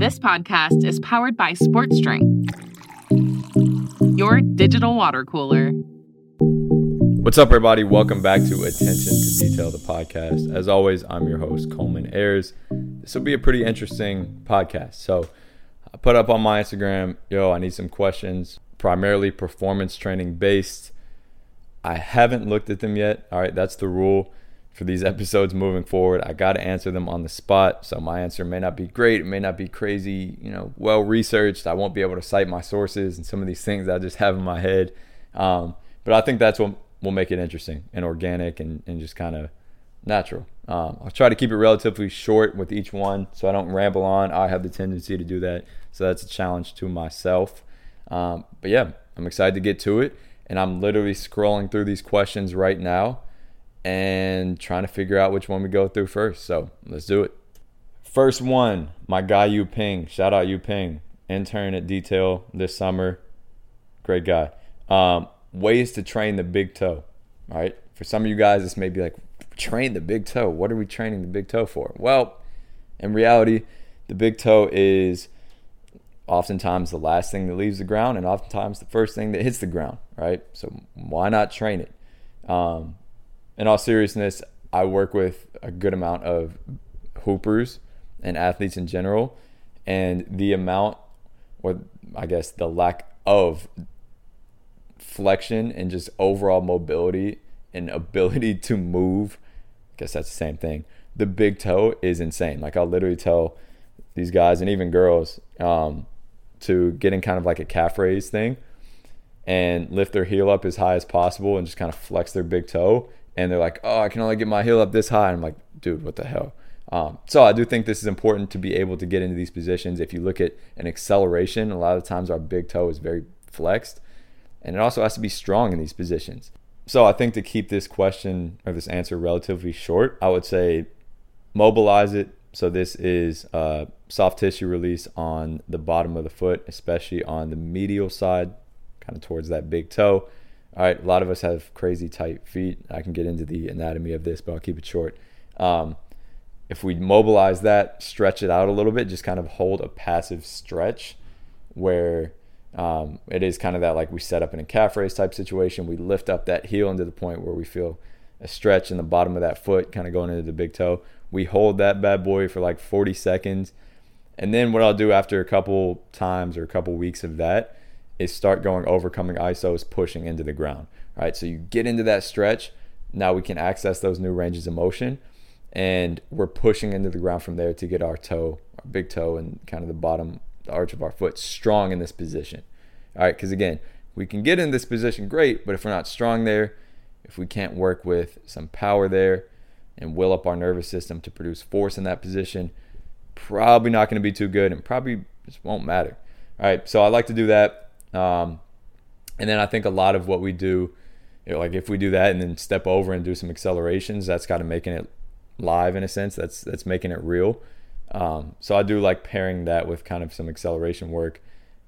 This podcast is powered by Sports Drink, your digital water cooler. What's up, everybody? Welcome back to Attention to Detail, the podcast. As always, I'm your host, Coleman Ayers. This will be a pretty interesting podcast. So, I put up on my Instagram, yo, I need some questions, primarily performance training based. I haven't looked at them yet. All right, that's the rule for these episodes moving forward. I got to answer them on the spot. So my answer may not be great. It may not be crazy, you know, well researched. I won't be able to cite my sources and some of these things I just have in my head. Um, but I think that's what will make it interesting and organic and, and just kind of natural. Um, I'll try to keep it relatively short with each one so I don't ramble on. I have the tendency to do that. So that's a challenge to myself. Um, but yeah, I'm excited to get to it. And I'm literally scrolling through these questions right now and trying to figure out which one we go through first. So let's do it. First one, my guy Yu Ping. Shout out Yu Ping, intern at Detail this summer. Great guy. Um, ways to train the big toe. All right. For some of you guys, this may be like, train the big toe. What are we training the big toe for? Well, in reality, the big toe is oftentimes the last thing that leaves the ground and oftentimes the first thing that hits the ground, right? So why not train it? Um, in all seriousness, I work with a good amount of hoopers and athletes in general, and the amount, or I guess the lack of flexion and just overall mobility and ability to move, I guess that's the same thing. The big toe is insane. Like I'll literally tell these guys and even girls um, to get in kind of like a calf raise thing and lift their heel up as high as possible and just kind of flex their big toe and they're like, oh, I can only get my heel up this high. And I'm like, dude, what the hell? Um, so I do think this is important to be able to get into these positions. If you look at an acceleration, a lot of times our big toe is very flexed, and it also has to be strong in these positions. So I think to keep this question or this answer relatively short, I would say mobilize it. So this is soft tissue release on the bottom of the foot, especially on the medial side, kind of towards that big toe. All right, a lot of us have crazy tight feet. I can get into the anatomy of this, but I'll keep it short. Um, if we mobilize that, stretch it out a little bit, just kind of hold a passive stretch where um, it is kind of that like we set up in a calf raise type situation. We lift up that heel into the point where we feel a stretch in the bottom of that foot, kind of going into the big toe. We hold that bad boy for like 40 seconds. And then what I'll do after a couple times or a couple weeks of that is start going overcoming ISOs, pushing into the ground. Right. So you get into that stretch. Now we can access those new ranges of motion. And we're pushing into the ground from there to get our toe, our big toe, and kind of the bottom, the arch of our foot strong in this position. All right. Because again, we can get in this position great, but if we're not strong there, if we can't work with some power there and will up our nervous system to produce force in that position, probably not going to be too good and probably just won't matter. All right. So I like to do that um, and then I think a lot of what we do, you know, like if we do that and then step over and do some accelerations, that's kind of making it live in a sense. That's that's making it real. Um, so I do like pairing that with kind of some acceleration work,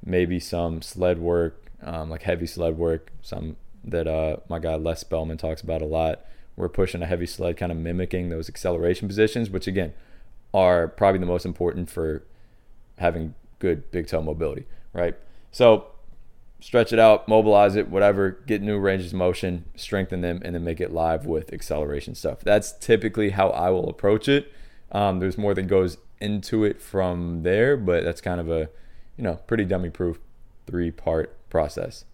maybe some sled work, um, like heavy sled work, some that uh, my guy Les Spellman talks about a lot. We're pushing a heavy sled, kind of mimicking those acceleration positions, which again are probably the most important for having good big toe mobility, right? So stretch it out, mobilize it, whatever, get new ranges of motion, strengthen them, and then make it live with acceleration stuff. That's typically how I will approach it. Um, there's more that goes into it from there, but that's kind of a, you know, pretty dummy proof three part process.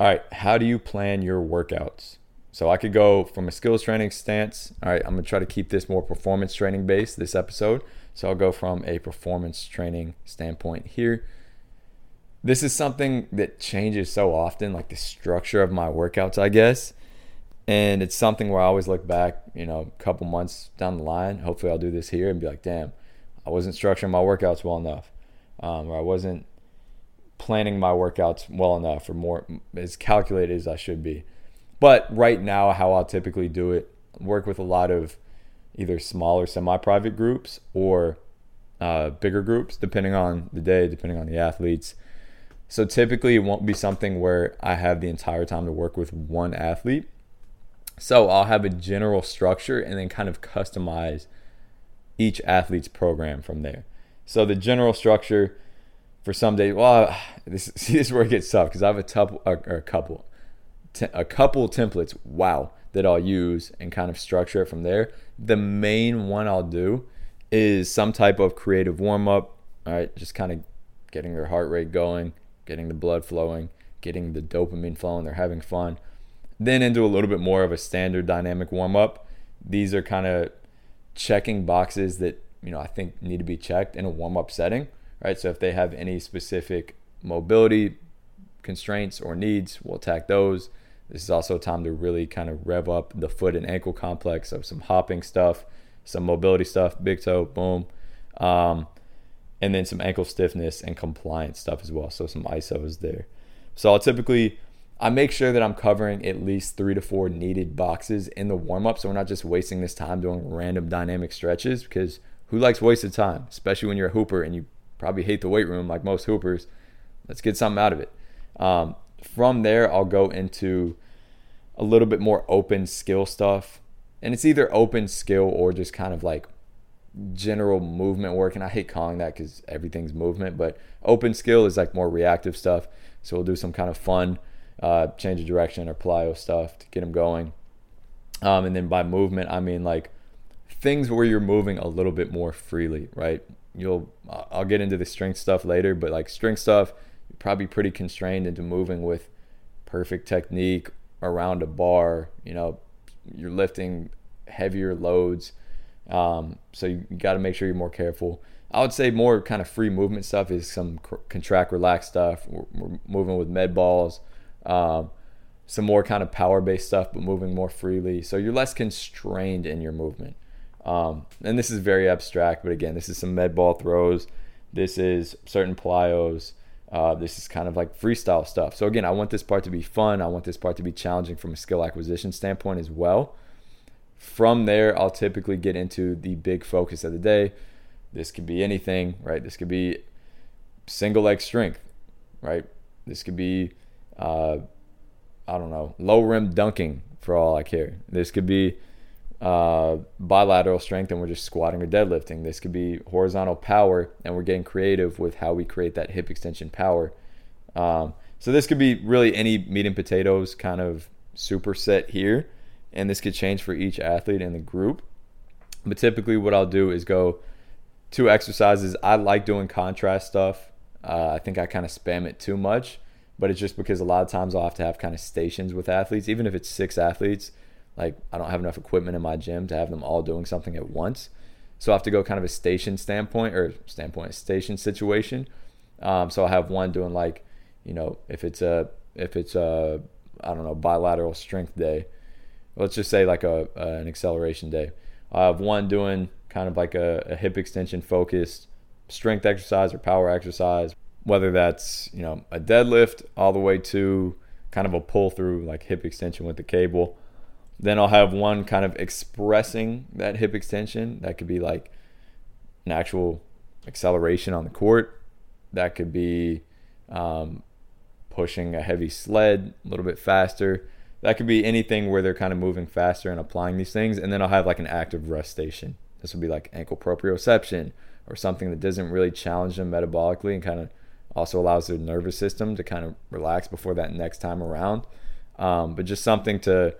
All right, how do you plan your workouts? So I could go from a skills training stance. All right, I'm gonna try to keep this more performance training based this episode. So I'll go from a performance training standpoint here this is something that changes so often, like the structure of my workouts, I guess. And it's something where I always look back, you know, a couple months down the line. Hopefully, I'll do this here and be like, damn, I wasn't structuring my workouts well enough. um, or I wasn't planning my workouts well enough or more as calculated as I should be. But right now, how I'll typically do it, work with a lot of either smaller semi-private groups or uh, bigger groups, depending on the day, depending on the athletes. So typically, it won't be something where I have the entire time to work with one athlete. So I'll have a general structure and then kind of customize each athlete's program from there. So the general structure for some days, well, this see this is where it gets tough because I have a, tup, a, a couple, a couple templates. Wow, that I'll use and kind of structure it from there. The main one I'll do is some type of creative warm up. All right, just kind of getting their heart rate going, getting the blood flowing, getting the dopamine flowing. They're having fun. Then into a little bit more of a standard dynamic warm up. These are kind of checking boxes that you know I think need to be checked in a warm up setting, right? So if they have any specific mobility constraints or needs, we'll attack those. This is also a time to really kind of rev up the foot and ankle complex of some hopping stuff, some mobility stuff, big toe, boom. Um, and then some ankle stiffness and compliance stuff as well. So some ISOs is there. So I'll typically I make sure that I'm covering at least three to four needed boxes in the warm up. So we're not just wasting this time doing random dynamic stretches because who likes wasted time, especially when you're a hooper and you probably hate the weight room like most hoopers. Let's get something out of it. Um, from there, I'll go into a little bit more open skill stuff. And it's either open skill or just kind of like general movement work. And I hate calling that because everything's movement, but open skill is like more reactive stuff. So we'll do some kind of fun uh, change of direction or plyo stuff to get them going. Um, and then by movement, I mean like things where you're moving a little bit more freely, right? You'll I'll get into the strength stuff later, but like strength stuff, you're probably pretty constrained into moving with perfect technique around a bar. You know, you're lifting heavier loads, um, so you, you got to make sure you're more careful. I would say more kind of free movement stuff is some contract, relax stuff. We're, we're moving with med balls um, some more kind of power based stuff, but moving more freely. So you're less constrained in your movement. Um, and this is very abstract, but again, this is some med ball throws. This is certain plyos. Uh, this is kind of like freestyle stuff. So again, I want this part to be fun. I want this part to be challenging from a skill acquisition standpoint as well. From there, I'll typically get into the big focus of the day. This could be anything, right? This could be single leg strength, right? This could be uh, I don't know, low rim dunking for all I care. This could be uh, bilateral strength and we're just squatting or deadlifting. This could be horizontal power and we're getting creative with how we create that hip extension power. Um, so this could be really any meat and potatoes kind of superset here. And this could change for each athlete in the group. But typically, what I'll do is go two exercises. I like doing contrast stuff. Uh, I think I kind of spam it too much but it's just because a lot of times I'll have to have kind of stations with athletes, even if it's six athletes. Like I don't have enough equipment in my gym to have them all doing something at once, so I have to go kind of a station standpoint or standpoint station situation. Um, so I'll have one doing like, you know, if it's a if it's a I don't know bilateral strength day, let's just say like a, a an acceleration day. I have one doing kind of like a, a hip extension focused strength exercise or power exercise whether that's you know a deadlift all the way to kind of a pull through like hip extension with the cable. Then i'll have one kind of expressing that hip extension. That could be like an actual acceleration on the court. That could be um, pushing a heavy sled a little bit faster that could be anything where they're kind of moving faster and applying these things and then i'll have like an active rest station this would be like ankle proprioception or something that doesn't really challenge them metabolically and kind of also allows their nervous system to kind of relax before that next time around. Um, but just something to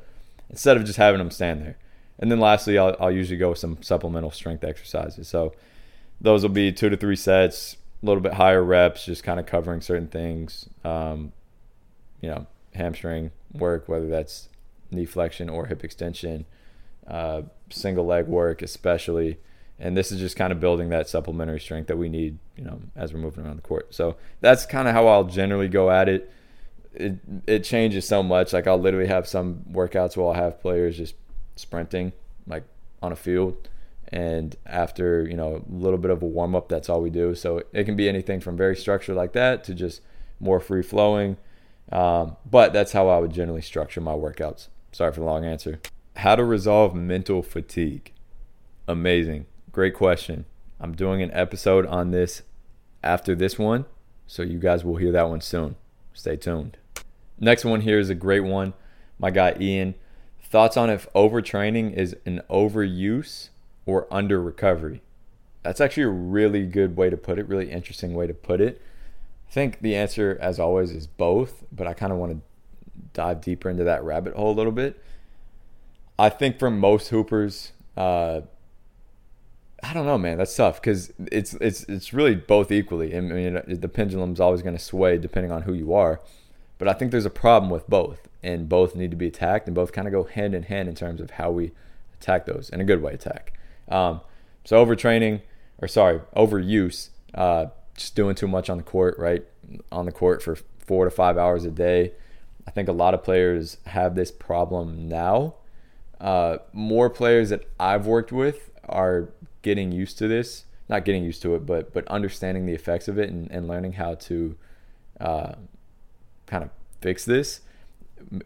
instead of just having them stand there. And then lastly, I'll, I'll usually go with some supplemental strength exercises. So those will be two to three sets, a little bit higher reps, just kind of covering certain things. Um, you know, hamstring work, whether that's knee flexion or hip extension, uh, single leg work, especially and this is just kind of building that supplementary strength that we need, you know, as we're moving around the court. So that's kind of how I'll generally go at it. It it changes so much. Like I'll literally have some workouts where I'll have players just sprinting like on a field, And after, you know, a little bit of a warm up, that's all we do. So it can be anything from very structured like that to just more free flowing. Um, but that's how I would generally structure my workouts. Sorry for the long answer. How to resolve mental fatigue. Amazing. Great question. I'm doing an episode on this after this one. So you guys will hear that one soon. Stay tuned. Next one here is a great one. My guy Ian. Thoughts on if overtraining is an overuse or under recovery? That's actually a really good way to put it, really interesting way to put it. I think the answer, as always, is both, but I kind of want to dive deeper into that rabbit hole a little bit. I think for most hoopers, uh, I don't know, man. That's tough because it's it's it's really both equally. I mean, the pendulum's always going to sway depending on who you are. But I think there's a problem with both, and both need to be attacked, and both kind of go hand in hand in terms of how we attack those in a good way. Attack. Um, so overtraining, or sorry, overuse, uh, just doing too much on the court, right? On the court for four to five hours a day. I think a lot of players have this problem now. Uh, more players that I've worked with are getting used to this, not getting used to it, but but understanding the effects of it and, and learning how to uh, kind of fix this.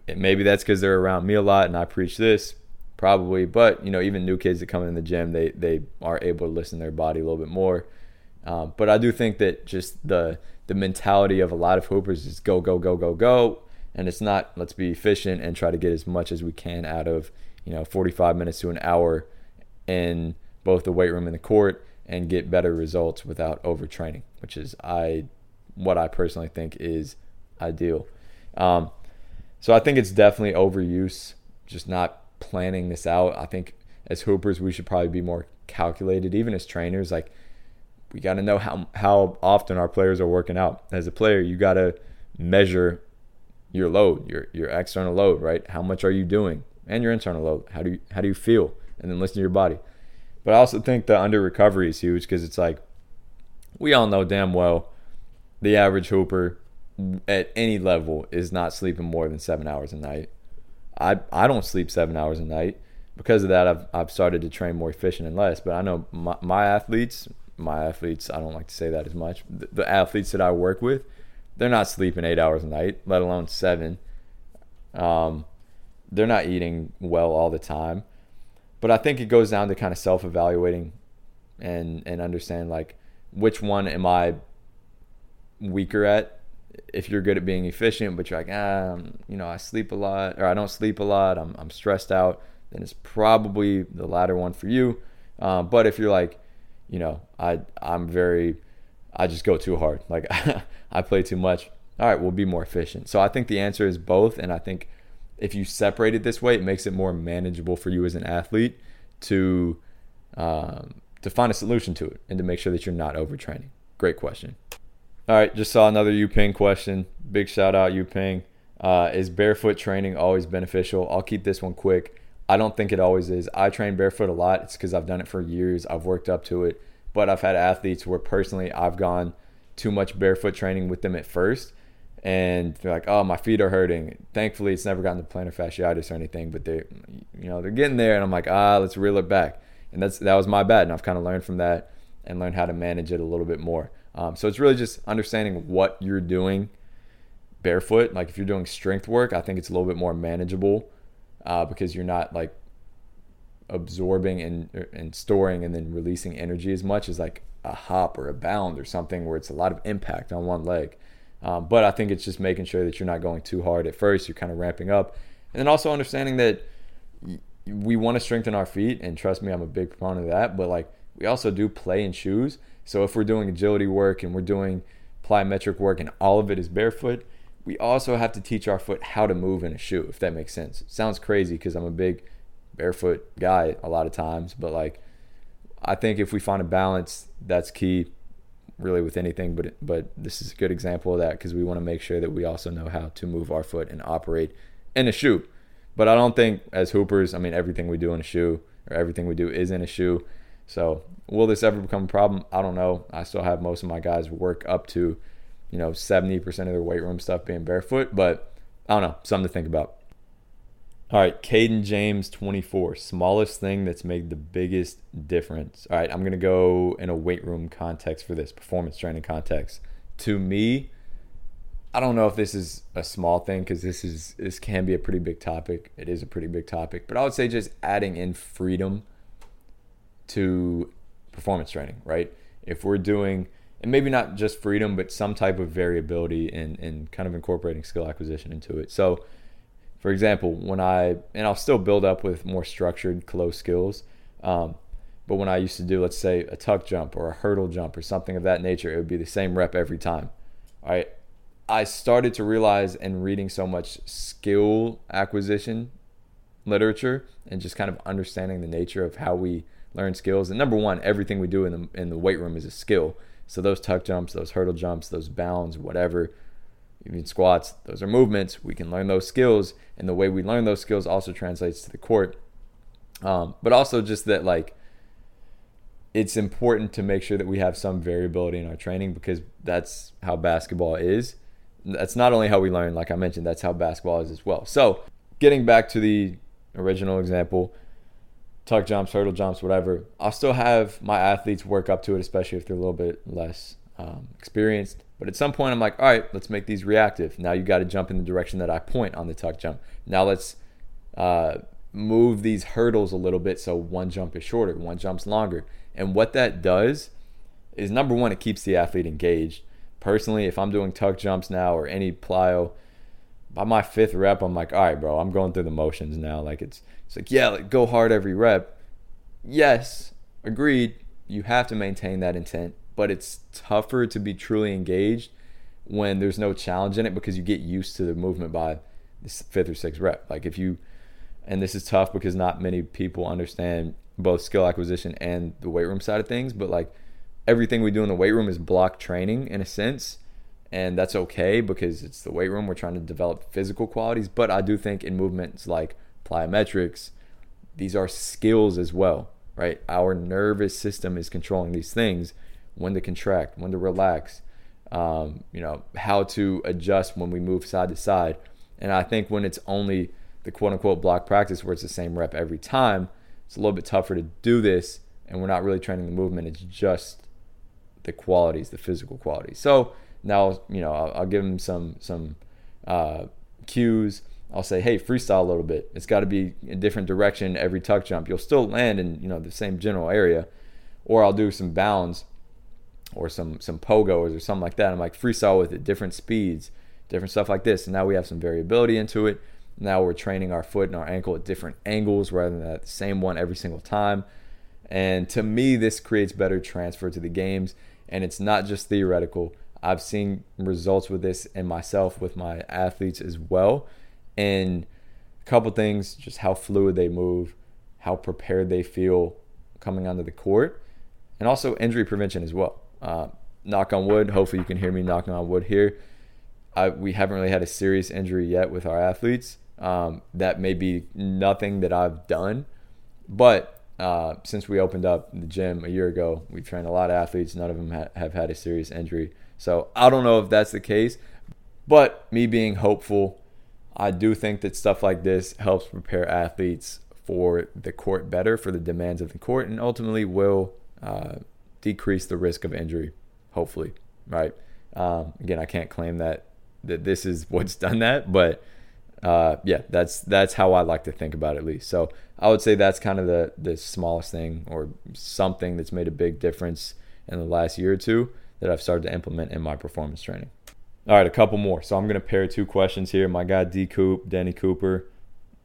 Maybe that's because they're around me a lot and I preach this, probably. But you know, even new kids that come in the gym, they they are able to listen to their body a little bit more. Um, but I do think that just the the mentality of a lot of hoopers is go go go go go, and it's not let's be efficient and try to get as much as we can out of you know 45 minutes to an hour in both the weight room and the court and get better results without overtraining, which is I what I personally think is ideal. Um, so I think it's definitely overuse, just not planning this out. I think as hoopers we should probably be more calculated, even as trainers. Like we got to know how how often our players are working out. As a player, you got to measure your load, your your external load, right? How much are you doing, and your internal load. How do you how do you feel, and then listen to your body. But I also think the under recovery is huge because it's like we all know damn well the average hooper at any level is not sleeping more than seven hours a night. I I don't sleep seven hours a night. Because of that, I've I've started to train more efficient and less. But I know my, my athletes, my athletes, I don't like to say that as much. The, the athletes that I work with, they're not sleeping eight hours a night, let alone seven. Um, they're not eating well all the time. But I think it goes down to kind of self evaluating and and understand like which one am I weaker at if you're good at being efficient, but you're like, ah, you know, I sleep a lot or I don't sleep a lot, I'm, I'm stressed out, then it's probably the latter one for you. Um, but if you're like, you know, I I'm very, I just go too hard, like I play too much. All right, we'll be more efficient. So I think the answer is both, and I think if you separate it this way, it makes it more manageable for you as an athlete to um, to find a solution to it and to make sure that you're not overtraining. Great question. All right, just saw another Yuping question. Big shout out Yuping. Uh, is barefoot training always beneficial? I'll keep this one quick. I don't think it always is. I train barefoot a lot. It's because I've done it for years. I've worked up to it. But I've had athletes where personally I've gone too much barefoot training with them at first. And they're like, oh, my feet are hurting. Thankfully, it's never gotten to plantar fasciitis or anything, but they, you know, they're getting there. And I'm like, ah, let's reel it back. And that's that was my bad. And I've kind of learned from that and learned how to manage it a little bit more. Um, so it's really just understanding what you're doing barefoot. Like if you're doing strength work, I think it's a little bit more manageable uh, because you're not like absorbing and and storing and then releasing energy as much as like a hop or a bound or something where it's a lot of impact on one leg. Um, but I think it's just making sure that you're not going too hard at first. You're kind of ramping up, and then also understanding that we want to strengthen our feet. And trust me, I'm a big proponent of that. But like we also do play in shoes. So if we're doing agility work and we're doing plyometric work and all of it is barefoot, we also have to teach our foot how to move in a shoe, if that makes sense. It sounds crazy because I'm a big barefoot guy a lot of times, but like I think if we find a balance, that's key really with anything but but this is a good example of that because we want to make sure that we also know how to move our foot and operate in a shoe. But I don't think as hoopers, I mean everything we do in a shoe or everything we do is in a shoe. So will this ever become a problem? I don't know. I still have most of my guys work up to, you know, 70% of their weight room stuff being barefoot, but I don't know, something to think about. All right, Caden James, 24. Smallest thing that's made the biggest difference. All right, I'm going to go in a weight room context for this, performance training context. To me, I don't know if this is a small thing because this is this can be a pretty big topic. It is a pretty big topic, but I would say just adding in freedom to performance training, right? If we're doing and maybe not just freedom, but some type of variability and, and kind of incorporating skill acquisition into it. So for example, when I and I'll still build up with more structured close skills, um, but when I used to do, let's say, a tuck jump or a hurdle jump or something of that nature, it would be the same rep every time. All right, I started to realize in reading so much skill acquisition literature and just kind of understanding the nature of how we learn skills. And number one, everything we do in the in the weight room is a skill. So those tuck jumps, those hurdle jumps, those bounds, whatever even squats, those are movements. We can learn those skills, and the way we learn those skills also translates to the court. Um, but also just that like it's important to make sure that we have some variability in our training because that's how basketball is. That's not only how we learn, like I mentioned, that's how basketball is as well. So, getting back to the original example, tuck jumps, hurdle jumps, whatever, I'll still have my athletes work up to it, especially if they're a little bit less um, experienced. But at some point, I'm like, all right, let's make these reactive. Now you got to jump in the direction that I point on the tuck jump. Now let's uh, move these hurdles a little bit so one jump is shorter, one jump's longer. And what that does is number one, it keeps the athlete engaged. Personally, if I'm doing tuck jumps now or any plyo, by my fifth rep, I'm like, all right, bro, I'm going through the motions now. Like it's it's like, yeah, like go hard every rep. Yes, agreed. You have to maintain that intent but it's tougher to be truly engaged when there's no challenge in it because you get used to the movement by the fifth or sixth rep. Like if you, and this is tough because not many people understand both skill acquisition and the weight room side of things, but like everything we do in the weight room is block training in a sense. And that's okay because it's the weight room. We're trying to develop physical qualities. But I do think in movements like plyometrics, these are skills as well, right? Our nervous system is controlling these things when to contract, when to relax, um, you know, how to adjust when we move side to side. And I think when it's only the quote unquote block practice where it's the same rep every time, it's a little bit tougher to do this. And we're not really training the movement. It's just the qualities, the physical qualities. So now, you know, I'll, I'll give them some, some uh, cues. I'll say, hey, freestyle a little bit. It's got to be a different direction every tuck jump. You'll still land in, you know, the same general area. Or I'll do some bounds or some some pogos or something like that. I'm like freestyle with it, different speeds, different stuff like this. And now we have some variability into it. Now we're training our foot and our ankle at different angles rather than the same one every single time. And to me, this creates better transfer to the games. And it's not just theoretical. I've seen results with this in myself with my athletes as well. And a couple things, just how fluid they move, how prepared they feel coming onto the court, and also injury prevention as well. Uh, knock on wood. Hopefully, you can hear me knocking on wood here. I, we haven't really had a serious injury yet with our athletes. Um, that may be nothing that I've done, but uh, since we opened up the gym a year ago, we've trained a lot of athletes. None of them ha- have had a serious injury. So I don't know if that's the case, but me being hopeful, I do think that stuff like this helps prepare athletes for the court better, for the demands of the court, and ultimately will uh, decrease the risk of injury, hopefully, right? Um, again, I can't claim that that this is what's done that, but uh, yeah, that's that's how I like to think about it, at least. So I would say that's kind of the the smallest thing or something that's made a big difference in the last year or two that I've started to implement in my performance training. All right, a couple more. So I'm gonna pair two questions here. My guy D Coop, Denny Cooper,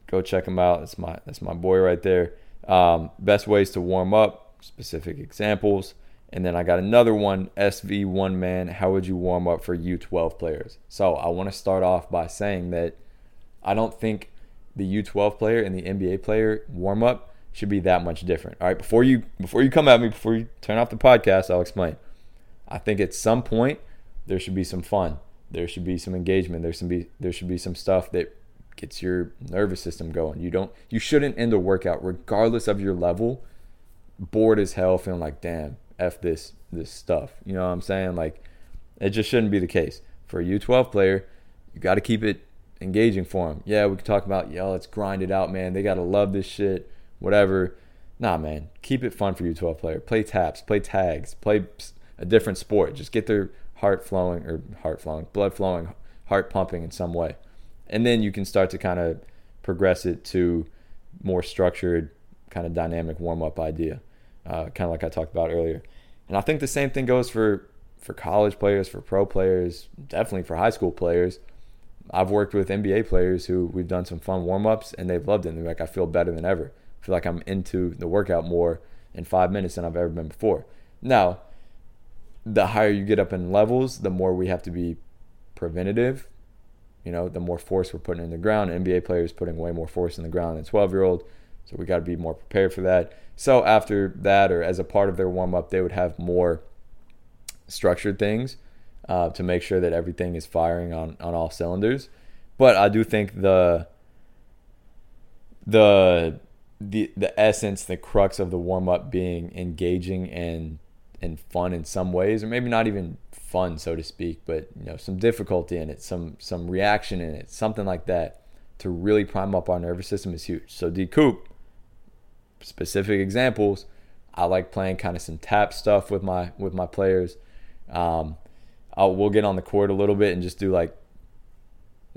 go check him out. That's my that's my boy right there. Um, best ways to warm up, specific examples. And then I got another one, SV1 man. How would you warm up for U12 players? So I want to start off by saying that I don't think the U12 player and the NBA player warm up should be that much different. All right, before you before you come at me, before you turn off the podcast, I'll explain. I think at some point there should be some fun. There should be some engagement. There should be there should be some stuff that gets your nervous system going. You don't you shouldn't end a workout regardless of your level bored as hell feeling like damn f this this stuff. You know what I'm saying? Like it just shouldn't be the case for a U12 player. You got to keep it engaging for them. Yeah, we can talk about, yo, let's grind it out, man. They got to love this shit, whatever. Nah, man, keep it fun for U12 player. Play taps, play tags, play a different sport. Just get their heart flowing, or heart flowing, blood flowing, heart pumping in some way. And then you can start to kind of progress it to more structured, kind of dynamic warm up idea, uh, kind of like I talked about earlier. And I think the same thing goes for for college players, for pro players, definitely for high school players. I've worked with NBA players who we've done some fun warm ups and they've loved it. And they're like, I feel better than ever. I feel like I'm into the workout more in five minutes than I've ever been before. Now, the higher you get up in levels, the more we have to be preventative. You know, the more force we're putting in the ground. NBA players putting way more force in the ground than 12 year old. So we got to be more prepared for that. So after that, or as a part of their warm up, they would have more structured things uh, to make sure that everything is firing on, on all cylinders. But I do think the the the the essence, the crux of the warm up being engaging and and fun in some ways, or maybe not even fun, so to speak, but you know, some difficulty in it, some some reaction in it, something like that, to really prime up our nervous system is huge. So D Coop, specific examples, I like playing kind of some tap stuff with my with my players. Um, I'll, we'll get on the court a little bit and just do like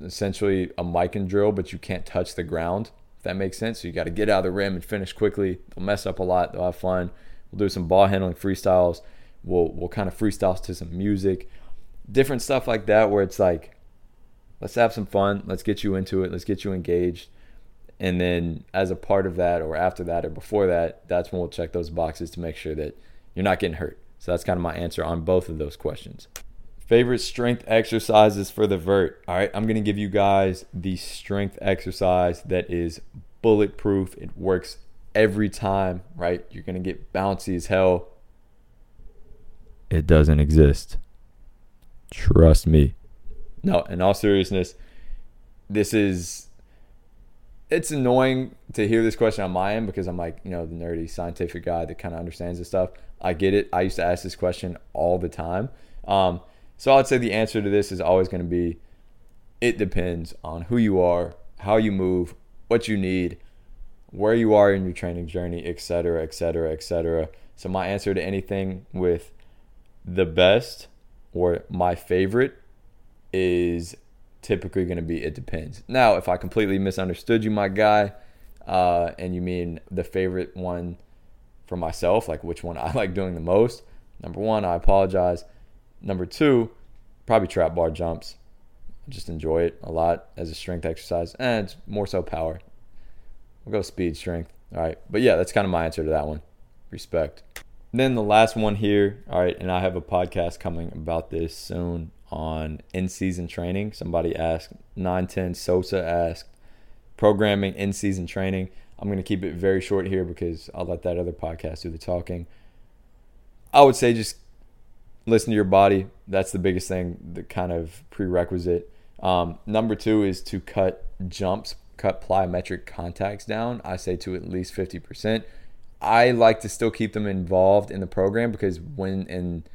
essentially a Mikan drill, but you can't touch the ground. If that makes sense. So you got to get out of the rim and finish quickly. They'll mess up a lot. They'll have fun. We'll do some ball handling freestyles. We'll we'll kind of freestyle to some music, different stuff like that, where it's like, let's have some fun. Let's get you into it. Let's get you engaged. And then as a part of that, or after that, or before that, that's when we'll check those boxes to make sure that you're not getting hurt. So that's kind of my answer on both of those questions. Favorite strength exercises for the vert. All right, I'm going to give you guys the strength exercise that is bulletproof. It works every time, right? You're going to get bouncy as hell. It doesn't exist. Trust me. No, in all seriousness, this is it's annoying to hear this question on my end because I'm like, you know, the nerdy scientific guy that kind of understands this stuff. I get it. I used to ask this question all the time. Um, so I'd say the answer to this is always going to be it depends on who you are, how you move, what you need, where you are in your training journey, etc., etc., etc. So my answer to anything with the best or my favorite is typically going to be it depends. Now, if I completely misunderstood you, my guy, uh, and you mean the favorite one for myself, like which one I like doing the most, number one, I apologize. Number two, probably trap bar jumps. I just enjoy it a lot as a strength exercise, and more so power. We'll go speed strength. All right, but yeah, that's kind of my answer to that one. Respect. then the last one here. All right, and I have a podcast coming about this soon on in-season training. Somebody asked, 910 Sosa asked, programming in-season training. I'm going to keep it very short here because I'll let that other podcast do the talking. I would say just listen to your body. That's the biggest thing, the kind of prerequisite. Um, number two is to cut jumps, cut plyometric contacts down. I say to at least 50%. I like to still keep them involved in the program because when in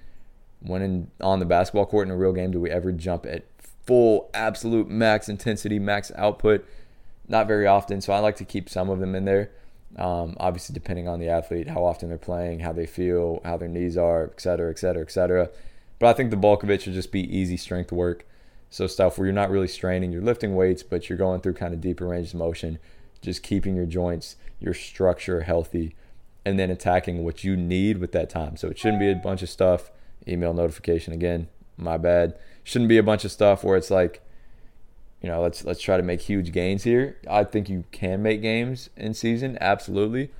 when in, on the basketball court in a real game do we ever jump at full absolute max intensity, max output? Not very often. So I like to keep some of them in there. Um, obviously, depending on the athlete, how often they're playing, how they feel, how their knees are, et cetera, et cetera, et cetera. But I think the bulk of it should just be easy strength work. So stuff where you're not really straining, you're lifting weights, but you're going through kind of deeper range of motion, just keeping your joints, your structure healthy, and then attacking what you need with that time. So it shouldn't be a bunch of stuff. Email notification again, my bad. Shouldn't be a bunch of stuff where it's like you know, let's let's try to make huge gains here. I think you can make gains in season, absolutely,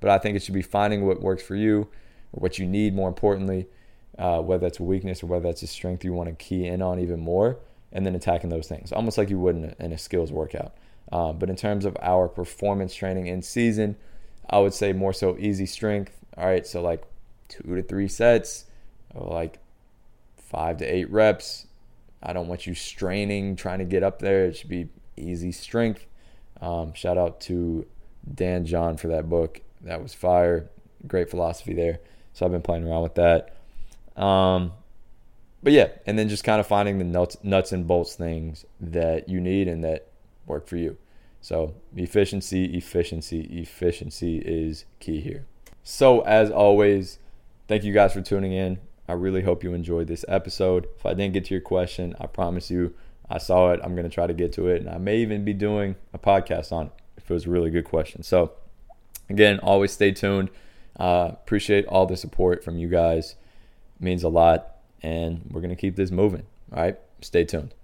but I think it should be finding what works for you, what you need. More importantly, uh, whether that's a weakness or whether that's a strength you want to key in on even more, and then attacking those things, almost like you would in a, in a skills workout. Uh, but in terms of our performance training in season, I would say more so easy strength. All right, so like two to three sets, like five to eight reps, I don't want you straining, trying to get up there. It should be easy strength. Um, shout out to Dan John for that book. That was fire. Great philosophy there. So I've been playing around with that. Um, but yeah, and then just kind of finding the nuts, nuts and bolts things that you need and that work for you. So efficiency, efficiency, efficiency is key here. So as always, thank you guys for tuning in. I really hope you enjoyed this episode. If I didn't get to your question, I promise you I saw it. I'm going to try to get to it. And I may even be doing a podcast on it if it was a really good question. So, again, always stay tuned. Uh, appreciate all the support from you guys. It means a lot. And we're going to keep this moving. All right. Stay tuned.